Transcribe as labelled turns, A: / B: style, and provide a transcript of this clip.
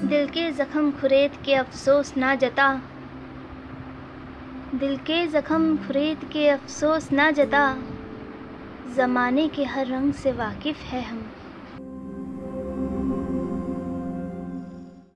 A: دل کے زخم کھرید کے افسوس نہ جتا۔ دل کے زخم کھرید کے افسوس نہ جتا۔ زمانے کے ہر رنگ سے واقف ہے ہم۔